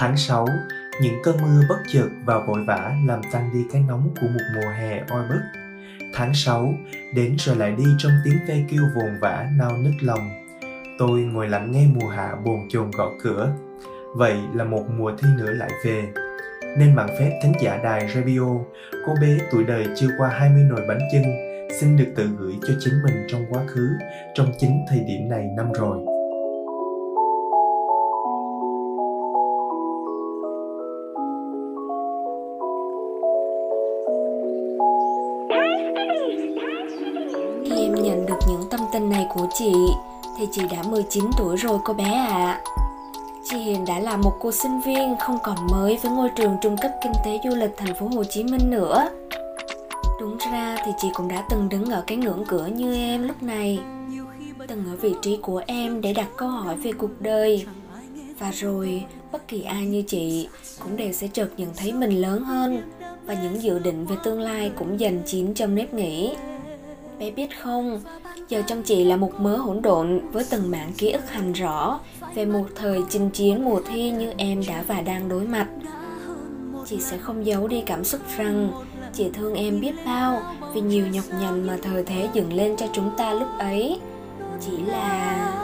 Tháng 6, những cơn mưa bất chợt và vội vã làm tăng đi cái nóng của một mùa hè oi bức. Tháng 6, đến rồi lại đi trong tiếng ve kêu vồn vã nao nức lòng. Tôi ngồi lặng nghe mùa hạ bồn chồn gõ cửa. Vậy là một mùa thi nữa lại về. Nên bằng phép thính giả đài radio, cô bé tuổi đời chưa qua 20 nồi bánh chưng xin được tự gửi cho chính mình trong quá khứ, trong chính thời điểm này năm rồi. Chị thì chị đã 19 tuổi rồi cô bé ạ. À. Chị hiện đã là một cô sinh viên không còn mới với ngôi trường trung cấp kinh tế du lịch thành phố Hồ Chí Minh nữa. Đúng ra thì chị cũng đã từng đứng ở cái ngưỡng cửa như em lúc này Từng ở vị trí của em để đặt câu hỏi về cuộc đời Và rồi bất kỳ ai như chị cũng đều sẽ chợt nhận thấy mình lớn hơn Và những dự định về tương lai cũng dần chín trong nếp nghĩ Bé biết không, giờ trong chị là một mớ hỗn độn với từng mảng ký ức hành rõ về một thời chinh chiến mùa thi như em đã và đang đối mặt. Chị sẽ không giấu đi cảm xúc rằng Chị thương em biết bao vì nhiều nhọc nhằn mà thời thế dựng lên cho chúng ta lúc ấy. Chỉ là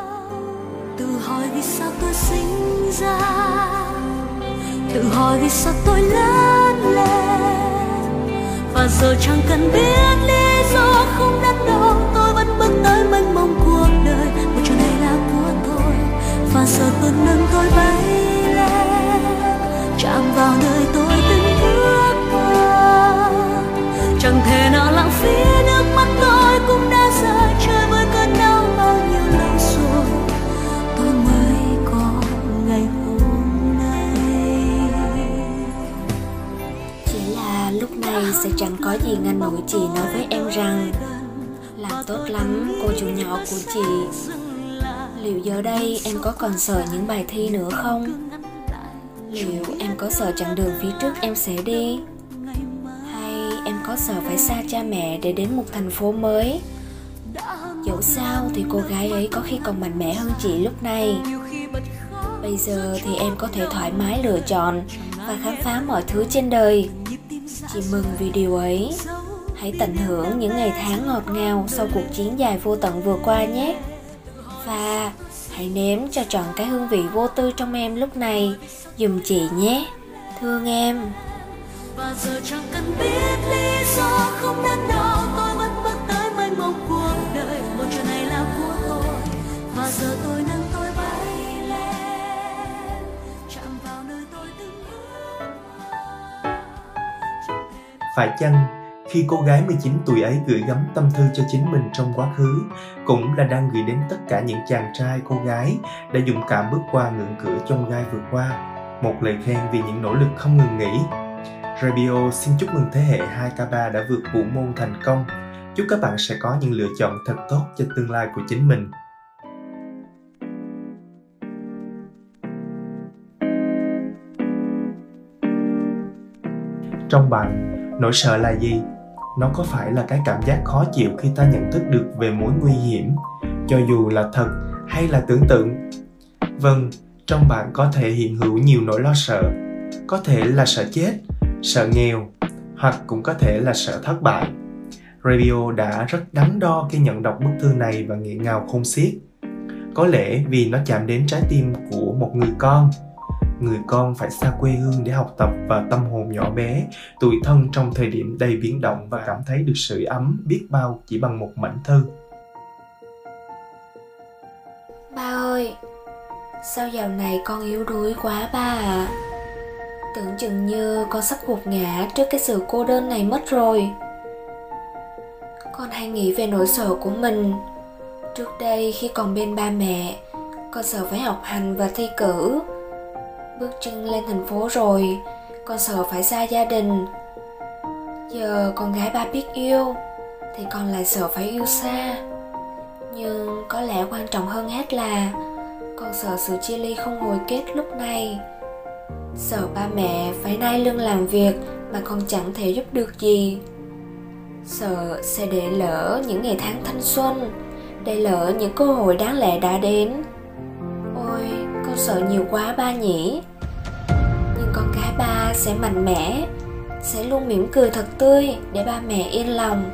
Tự hỏi vì sao tôi sinh ra. Tự hỏi vì sao tôi lớn lên. Và giờ chẳng cần biết chỉ là lúc này sẽ chẳng có gì ngăn nổi chị nói với em rằng làm tốt lắm, cô chủ nhỏ của chị. Liệu giờ đây em có còn sợ những bài thi nữa không? Liệu em có sợ chặng đường phía trước em sẽ đi? Hay em có sợ phải xa cha mẹ để đến một thành phố mới? Dẫu sao thì cô gái ấy có khi còn mạnh mẽ hơn chị lúc này. Bây giờ thì em có thể thoải mái lựa chọn và khám phá mọi thứ trên đời chị mừng vì điều ấy. Hãy tận hưởng những ngày tháng ngọt ngào sau cuộc chiến dài vô tận vừa qua nhé. Và hãy nếm cho trọn cái hương vị vô tư trong em lúc này. Dùm chị nhé. Thương em. Và giờ chẳng cần biết lý do, không nên đo, tôi vẫn bước tới mênh mông cuộc đời. Một chuyện này là của tôi. Và giờ tôi phải chăng khi cô gái 19 tuổi ấy gửi gắm tâm thư cho chính mình trong quá khứ cũng là đang gửi đến tất cả những chàng trai cô gái đã dũng cảm bước qua ngưỡng cửa trong gai vừa qua một lời khen vì những nỗ lực không ngừng nghỉ Radio xin chúc mừng thế hệ 2K3 đã vượt vũ môn thành công. Chúc các bạn sẽ có những lựa chọn thật tốt cho tương lai của chính mình. Trong bạn, nỗi sợ là gì? Nó có phải là cái cảm giác khó chịu khi ta nhận thức được về mối nguy hiểm, cho dù là thật hay là tưởng tượng? Vâng, trong bạn có thể hiện hữu nhiều nỗi lo sợ, có thể là sợ chết, sợ nghèo hoặc cũng có thể là sợ thất bại. Radio đã rất đắn đo khi nhận đọc bức thư này và nghẹn ngào không xiết. Có lẽ vì nó chạm đến trái tim của một người con. Người con phải xa quê hương để học tập và tâm hồn nhỏ bé, tuổi thân trong thời điểm đầy biến động và cảm thấy được sự ấm biết bao chỉ bằng một mảnh thư. Ba ơi, sao dạo này con yếu đuối quá ba à? Tưởng chừng như con sắp gục ngã trước cái sự cô đơn này mất rồi Con hay nghĩ về nỗi sợ của mình Trước đây khi còn bên ba mẹ Con sợ phải học hành và thi cử Bước chân lên thành phố rồi. Con sợ phải xa gia đình. Giờ con gái ba biết yêu, Thì con lại sợ phải yêu xa. Nhưng có lẽ quan trọng hơn hết là Con sợ sự chia ly không hồi kết lúc này. Sợ ba mẹ phải nay lưng làm việc mà con chẳng thể giúp được gì. Sợ sẽ để lỡ những ngày tháng thanh xuân, để lỡ những cơ hội đáng lẽ đã đến không sợ nhiều quá ba nhỉ. Nhưng con gái ba sẽ mạnh mẽ, sẽ luôn mỉm cười thật tươi để ba mẹ yên lòng.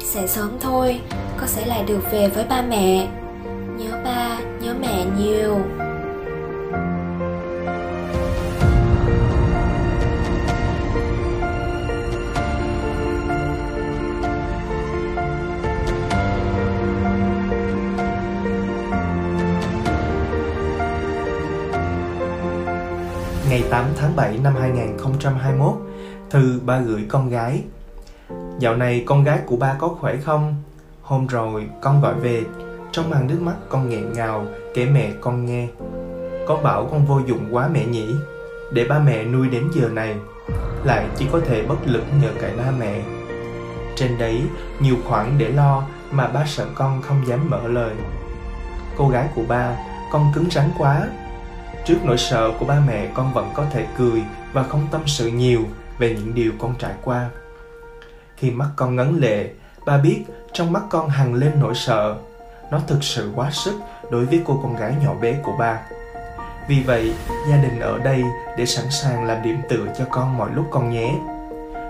Sẽ sớm thôi, con sẽ lại được về với ba mẹ. Nhớ ba, nhớ mẹ nhiều. 18 tháng 7 năm 2021, Thư ba gửi con gái. Dạo này con gái của ba có khỏe không? Hôm rồi con gọi về, trong màn nước mắt con nghẹn ngào kể mẹ con nghe. Con bảo con vô dụng quá mẹ nhỉ, để ba mẹ nuôi đến giờ này, lại chỉ có thể bất lực nhờ cậy ba mẹ. Trên đấy nhiều khoản để lo mà ba sợ con không dám mở lời. Cô gái của ba, con cứng rắn quá, Trước nỗi sợ của ba mẹ con vẫn có thể cười và không tâm sự nhiều về những điều con trải qua. Khi mắt con ngấn lệ, ba biết trong mắt con hằng lên nỗi sợ. Nó thực sự quá sức đối với cô con gái nhỏ bé của ba. Vì vậy, gia đình ở đây để sẵn sàng làm điểm tựa cho con mọi lúc con nhé.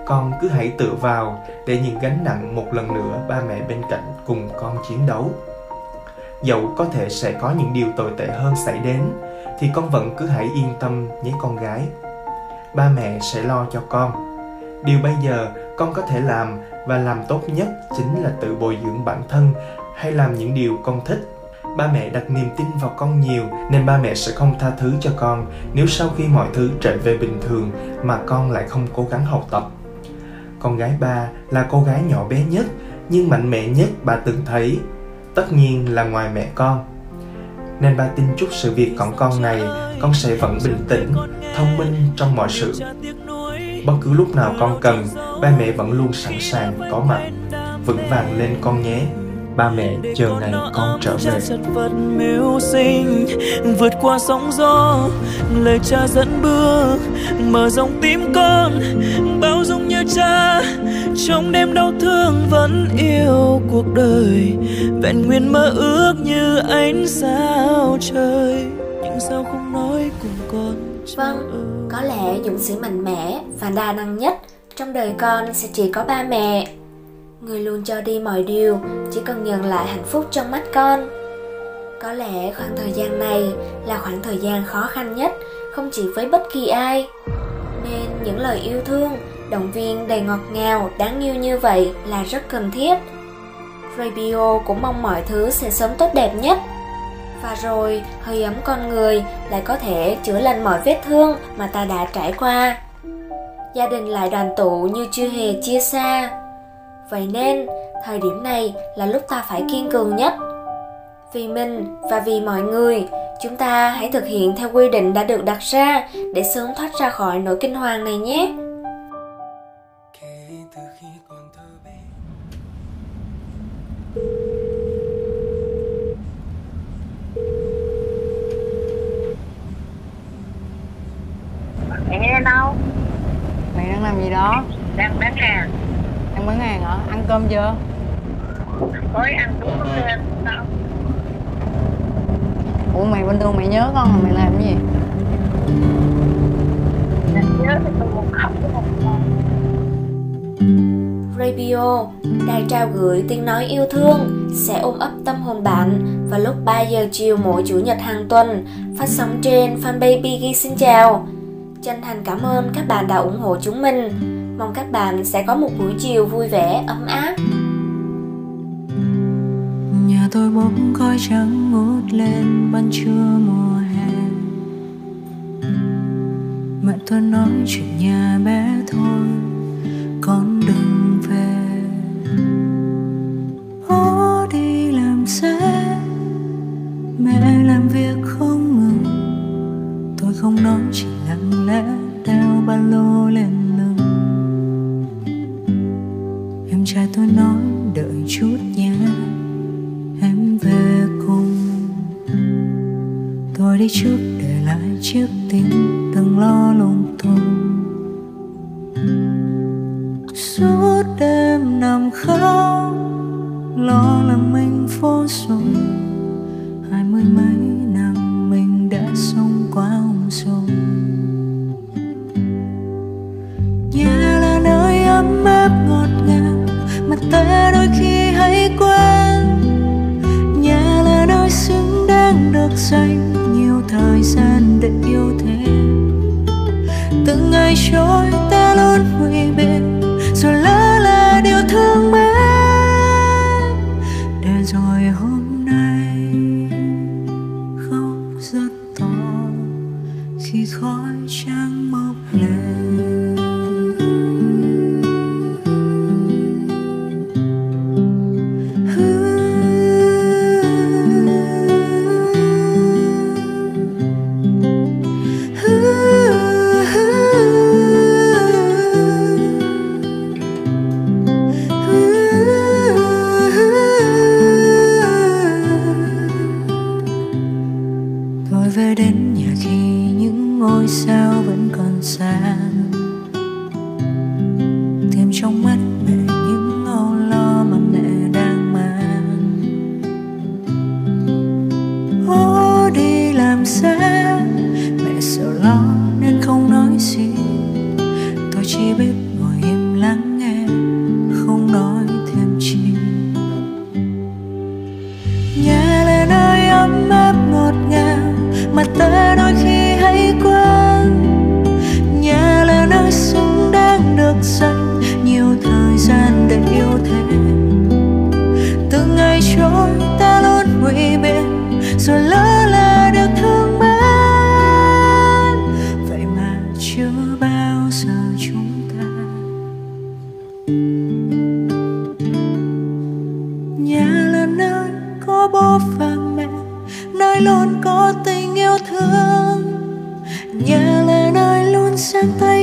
Con cứ hãy tựa vào để những gánh nặng một lần nữa ba mẹ bên cạnh cùng con chiến đấu. Dẫu có thể sẽ có những điều tồi tệ hơn xảy đến, thì con vẫn cứ hãy yên tâm nhé con gái. Ba mẹ sẽ lo cho con. Điều bây giờ con có thể làm và làm tốt nhất chính là tự bồi dưỡng bản thân hay làm những điều con thích. Ba mẹ đặt niềm tin vào con nhiều nên ba mẹ sẽ không tha thứ cho con nếu sau khi mọi thứ trở về bình thường mà con lại không cố gắng học tập. Con gái ba là cô gái nhỏ bé nhất nhưng mạnh mẽ nhất bà từng thấy. Tất nhiên là ngoài mẹ con nên ba tin chúc sự việc còn con này, con sẽ vẫn bình tĩnh, thông minh trong mọi sự. Bất cứ lúc nào con cần, ba mẹ vẫn luôn sẵn sàng có mặt, vững vàng lên con nhé ba mẹ chờ ngày con trở về. Vật mưu sinh vượt qua sóng gió lời cha dẫn bước mở rộng tim con bao dung như cha. Trong đêm đau thương vẫn yêu cuộc đời vẹn nguyên mơ ước như ánh sao trời. Nhưng sao không nói cùng con vâng có lẽ dũng sĩ mạnh mẽ và đa năng nhất. Trong đời con sẽ chỉ có ba mẹ người luôn cho đi mọi điều, chỉ cần nhận lại hạnh phúc trong mắt con. Có lẽ khoảng thời gian này là khoảng thời gian khó khăn nhất, không chỉ với bất kỳ ai. Nên những lời yêu thương, động viên đầy ngọt ngào, đáng yêu như vậy là rất cần thiết. Radio cũng mong mọi thứ sẽ sớm tốt đẹp nhất. Và rồi, hơi ấm con người lại có thể chữa lành mọi vết thương mà ta đã trải qua. Gia đình lại đoàn tụ như chưa hề chia xa vậy nên, thời điểm này là lúc ta phải kiên cường nhất. Vì mình và vì mọi người, chúng ta hãy thực hiện theo quy định đã được đặt ra để sớm thoát ra khỏi nỗi kinh hoàng này nhé. Cơm chưa? Mới ăn đúng có cơm sao? Ủa mày bình thường mày nhớ con mà mày làm cái gì? Nhớ thì tôi một khóc một con Radio, đài trao gửi tiếng nói yêu thương sẽ ôm ấp tâm hồn bạn vào lúc 3 giờ chiều mỗi chủ nhật hàng tuần phát sóng trên fanpage Biggie. Xin chào. Chân thành cảm ơn các bạn đã ủng hộ chúng mình. Mong các bạn sẽ có một buổi chiều vui vẻ, ấm áp. nhà tôi bóng khói trắng ngút lên ban trưa mùa hè mẹ tôi nói chuyện nhà bé thôi lo là mình vô dụng hai mươi mấy năm mình đã sống quá ung dung nhà là nơi ấm áp ngọt ngào, mà ta đôi khi hay quên. Nhà là nơi xứng đáng được dành nhiều thời gian để yêu thêm. Từng ngày trôi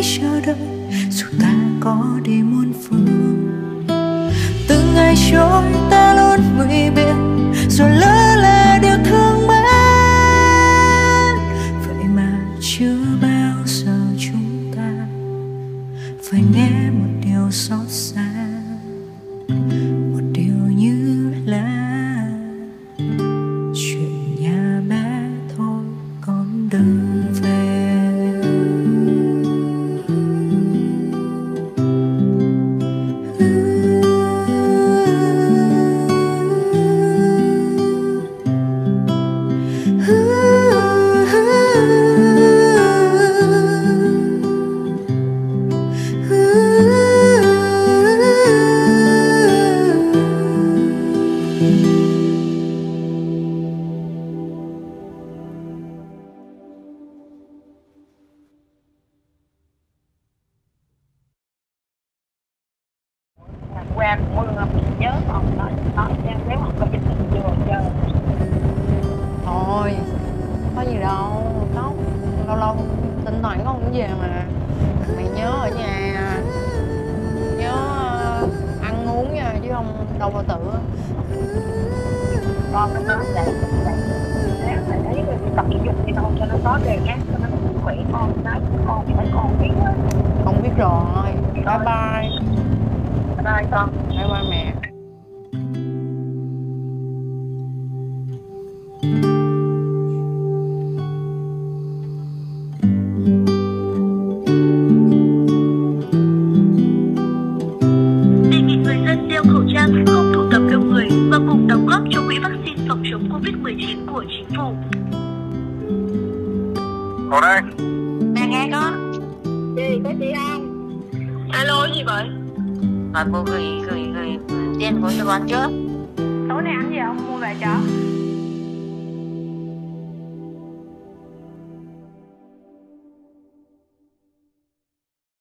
chờ đợi dù ta có đi muôn phương. Từng ngày trôi con nó nói vậy nếu mà thấy rồi đi tập thể dục đi đâu cho nó có đề nhé cho nó khỏe con nói con phải con biết á. Con biết rồi. Bye bye. Bye con. Bye bye mẹ. Đề nghị người dân đeo khẩu trang không góp cho quỹ vaccine phòng chống Covid-19 của chính phủ. Ngồi đây Mẹ nghe con. gì có gì không Alo gì vậy? Mà cô gửi gửi gửi tiền của cho con trước tối nay ăn gì không mua về cho